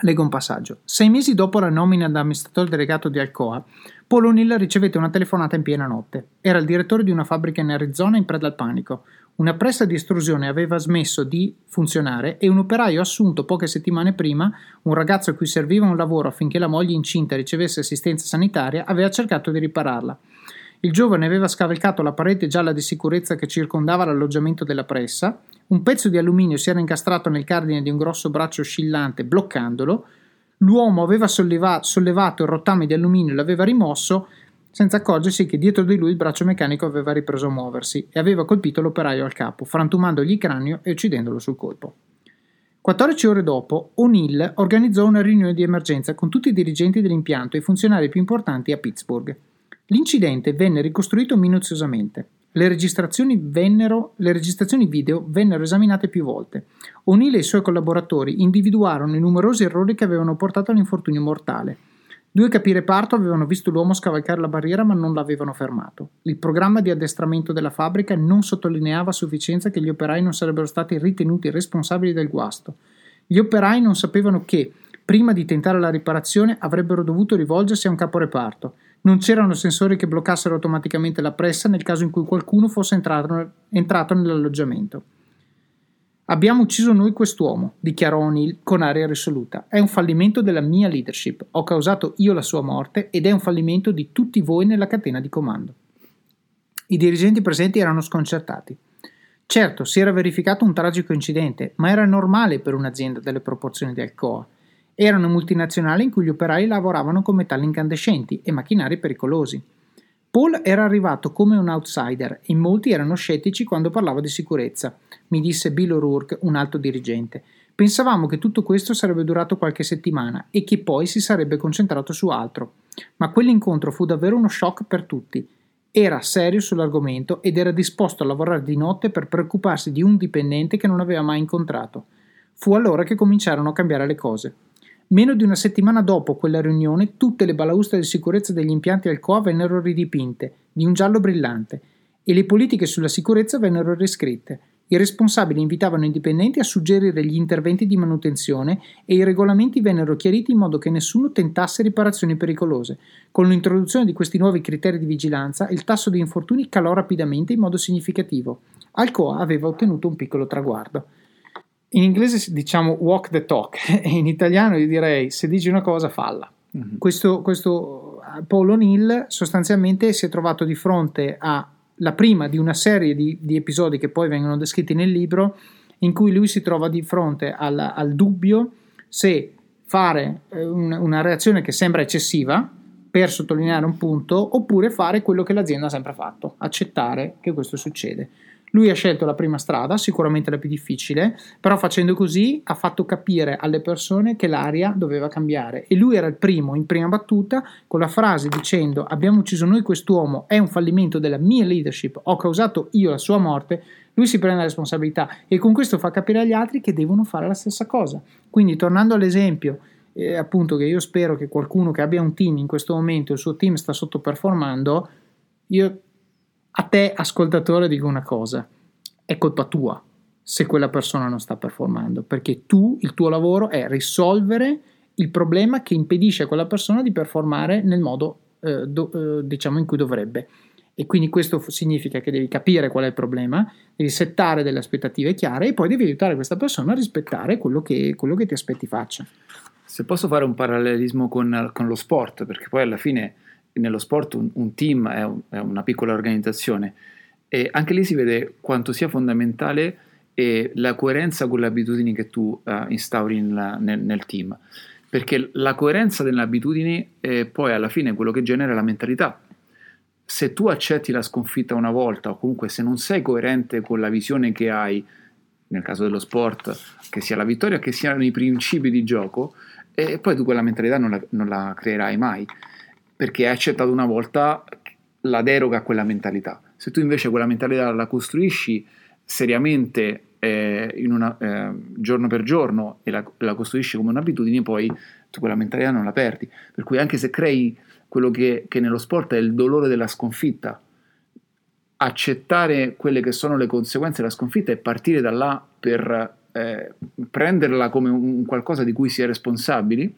Leggo un passaggio. Sei mesi dopo la nomina da amministratore delegato di Alcoa, Paul O'Neill ricevette una telefonata in piena notte. Era il direttore di una fabbrica in Arizona in preda al panico. Una pressa di estrusione aveva smesso di funzionare e un operaio assunto poche settimane prima, un ragazzo a cui serviva un lavoro affinché la moglie incinta ricevesse assistenza sanitaria, aveva cercato di ripararla. Il giovane aveva scavalcato la parete gialla di sicurezza che circondava l'alloggiamento della pressa, un pezzo di alluminio si era incastrato nel cardine di un grosso braccio oscillante, bloccandolo, L'uomo aveva solleva- sollevato il rottame di alluminio e l'aveva rimosso senza accorgersi che dietro di lui il braccio meccanico aveva ripreso a muoversi e aveva colpito l'operaio al capo, frantumandogli il cranio e uccidendolo sul colpo. 14 ore dopo, O'Neill organizzò una riunione di emergenza con tutti i dirigenti dell'impianto e i funzionari più importanti a Pittsburgh. L'incidente venne ricostruito minuziosamente. Le registrazioni, vennero, le registrazioni video vennero esaminate più volte. O'Neill e i suoi collaboratori individuarono i numerosi errori che avevano portato all'infortunio mortale. Due capi reparto avevano visto l'uomo scavalcare la barriera ma non l'avevano fermato. Il programma di addestramento della fabbrica non sottolineava a sufficienza che gli operai non sarebbero stati ritenuti responsabili del guasto. Gli operai non sapevano che, prima di tentare la riparazione, avrebbero dovuto rivolgersi a un caporeparto. Non c'erano sensori che bloccassero automaticamente la pressa nel caso in cui qualcuno fosse entrato, entrato nell'alloggiamento. Abbiamo ucciso noi quest'uomo, dichiarò O'Neill con aria risoluta. È un fallimento della mia leadership. Ho causato io la sua morte ed è un fallimento di tutti voi nella catena di comando. I dirigenti presenti erano sconcertati. Certo, si era verificato un tragico incidente, ma era normale per un'azienda delle proporzioni di Alcoa. Erano multinazionali in cui gli operai lavoravano con metalli incandescenti e macchinari pericolosi. Paul era arrivato come un outsider e molti erano scettici quando parlava di sicurezza, mi disse Bill O'Rourke, un alto dirigente. Pensavamo che tutto questo sarebbe durato qualche settimana e che poi si sarebbe concentrato su altro. Ma quell'incontro fu davvero uno shock per tutti. Era serio sull'argomento ed era disposto a lavorare di notte per preoccuparsi di un dipendente che non aveva mai incontrato. Fu allora che cominciarono a cambiare le cose. Meno di una settimana dopo quella riunione, tutte le balaustre di sicurezza degli impianti Alcoa vennero ridipinte di un giallo brillante e le politiche sulla sicurezza vennero riscritte. I responsabili invitavano i dipendenti a suggerire gli interventi di manutenzione e i regolamenti vennero chiariti in modo che nessuno tentasse riparazioni pericolose. Con l'introduzione di questi nuovi criteri di vigilanza, il tasso di infortuni calò rapidamente in modo significativo. Alcoa aveva ottenuto un piccolo traguardo. In inglese diciamo walk the talk in italiano io direi se dici una cosa falla. Mm-hmm. Questo, questo Paul O'Neill sostanzialmente si è trovato di fronte a la prima di una serie di, di, episodi che poi vengono descritti nel libro in cui lui si trova di fronte al, al dubbio se fare eh, un, una reazione che sembra eccessiva per sottolineare un punto oppure fare quello che l'azienda ha sempre fatto, accettare che questo succede. Lui ha scelto la prima strada, sicuramente la più difficile, però facendo così ha fatto capire alle persone che l'aria doveva cambiare e lui era il primo in prima battuta con la frase dicendo abbiamo ucciso noi quest'uomo, è un fallimento della mia leadership, ho causato io la sua morte, lui si prende la responsabilità e con questo fa capire agli altri che devono fare la stessa cosa. Quindi tornando all'esempio eh, appunto che io spero che qualcuno che abbia un team in questo momento, il suo team sta sottoperformando, io a te, ascoltatore, dico una cosa, è colpa tua se quella persona non sta performando, perché tu, il tuo lavoro è risolvere il problema che impedisce a quella persona di performare nel modo eh, do, eh, diciamo in cui dovrebbe. E quindi questo significa che devi capire qual è il problema, devi settare delle aspettative chiare e poi devi aiutare questa persona a rispettare quello che, quello che ti aspetti faccia. Se posso fare un parallelismo con, con lo sport, perché poi alla fine nello sport un, un team è, un, è, una piccola organizzazione e anche lì si vede quanto sia fondamentale eh, la coerenza con le abitudini che tu uh, instauri nel, nel, nel, team. Perché la coerenza delle abitudini è poi alla fine quello che genera la mentalità. Se tu accetti la sconfitta una volta o comunque se non sei coerente con la visione che hai, nel caso dello sport, che sia la vittoria, che siano i principi di gioco, e poi tu quella mentalità non la, non la creerai mai perché hai accettato una volta la deroga a quella mentalità. Se tu invece quella mentalità la costruisci seriamente eh, una, eh, giorno per giorno e la, la, costruisci come un'abitudine, poi tu quella mentalità non la perdi. Per cui anche se crei quello che, che nello sport è il dolore della sconfitta, accettare quelle che sono le conseguenze della sconfitta e partire da là per eh, prenderla come un qualcosa di cui si è responsabili,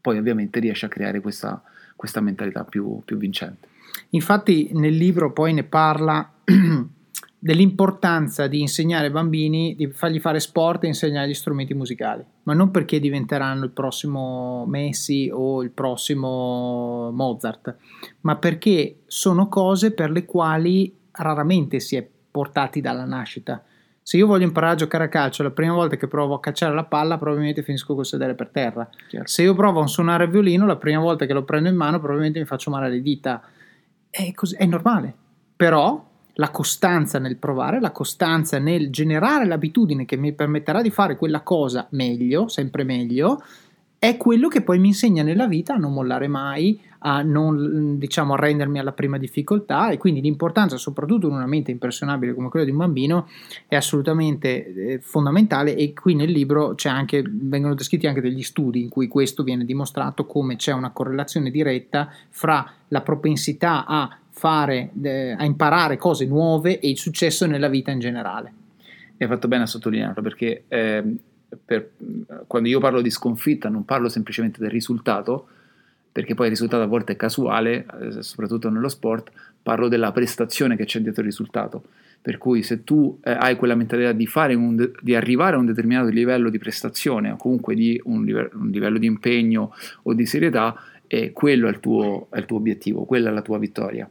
poi ovviamente riesci a creare questa, questa mentalità più, più vincente. Infatti nel libro poi ne parla dell'importanza di insegnare ai bambini, di fargli fare sport e insegnare gli strumenti musicali, ma non perché diventeranno il prossimo Messi o il prossimo Mozart, ma perché sono cose per le quali raramente si è portati dalla nascita. Se io voglio imparare a giocare a calcio, la prima volta che provo a cacciare la palla, probabilmente finisco col sedere per terra. Certo. Se io provo a suonare il violino, la prima volta che lo prendo in mano, probabilmente mi faccio male le dita. È, così, è normale. Però la costanza nel provare, la costanza nel generare l'abitudine che mi permetterà di fare quella cosa meglio, sempre meglio, è quello che poi mi insegna nella vita a non mollare mai, a non diciamo arrendermi alla prima difficoltà e quindi l'importanza soprattutto in una mente impressionabile come quella di un bambino è assolutamente eh, fondamentale e qui nel libro anche, vengono descritti anche degli studi in cui questo viene dimostrato come c'è una correlazione diretta fra la propensità a fare, a imparare cose nuove e il successo nella vita in generale. E hai fatto bene a sottolinearlo perché eh, per, quando io parlo di sconfitta non parlo semplicemente del risultato, perché poi il risultato a volte è casuale, eh, soprattutto nello sport, parlo della prestazione che c'è dietro il risultato. Per cui se tu eh, hai quella mentalità di, de- di, arrivare a un determinato livello di prestazione o comunque di un, live- un livello di impegno o di serietà, eh, quello è il, tuo, è il tuo obiettivo, quella è la tua vittoria.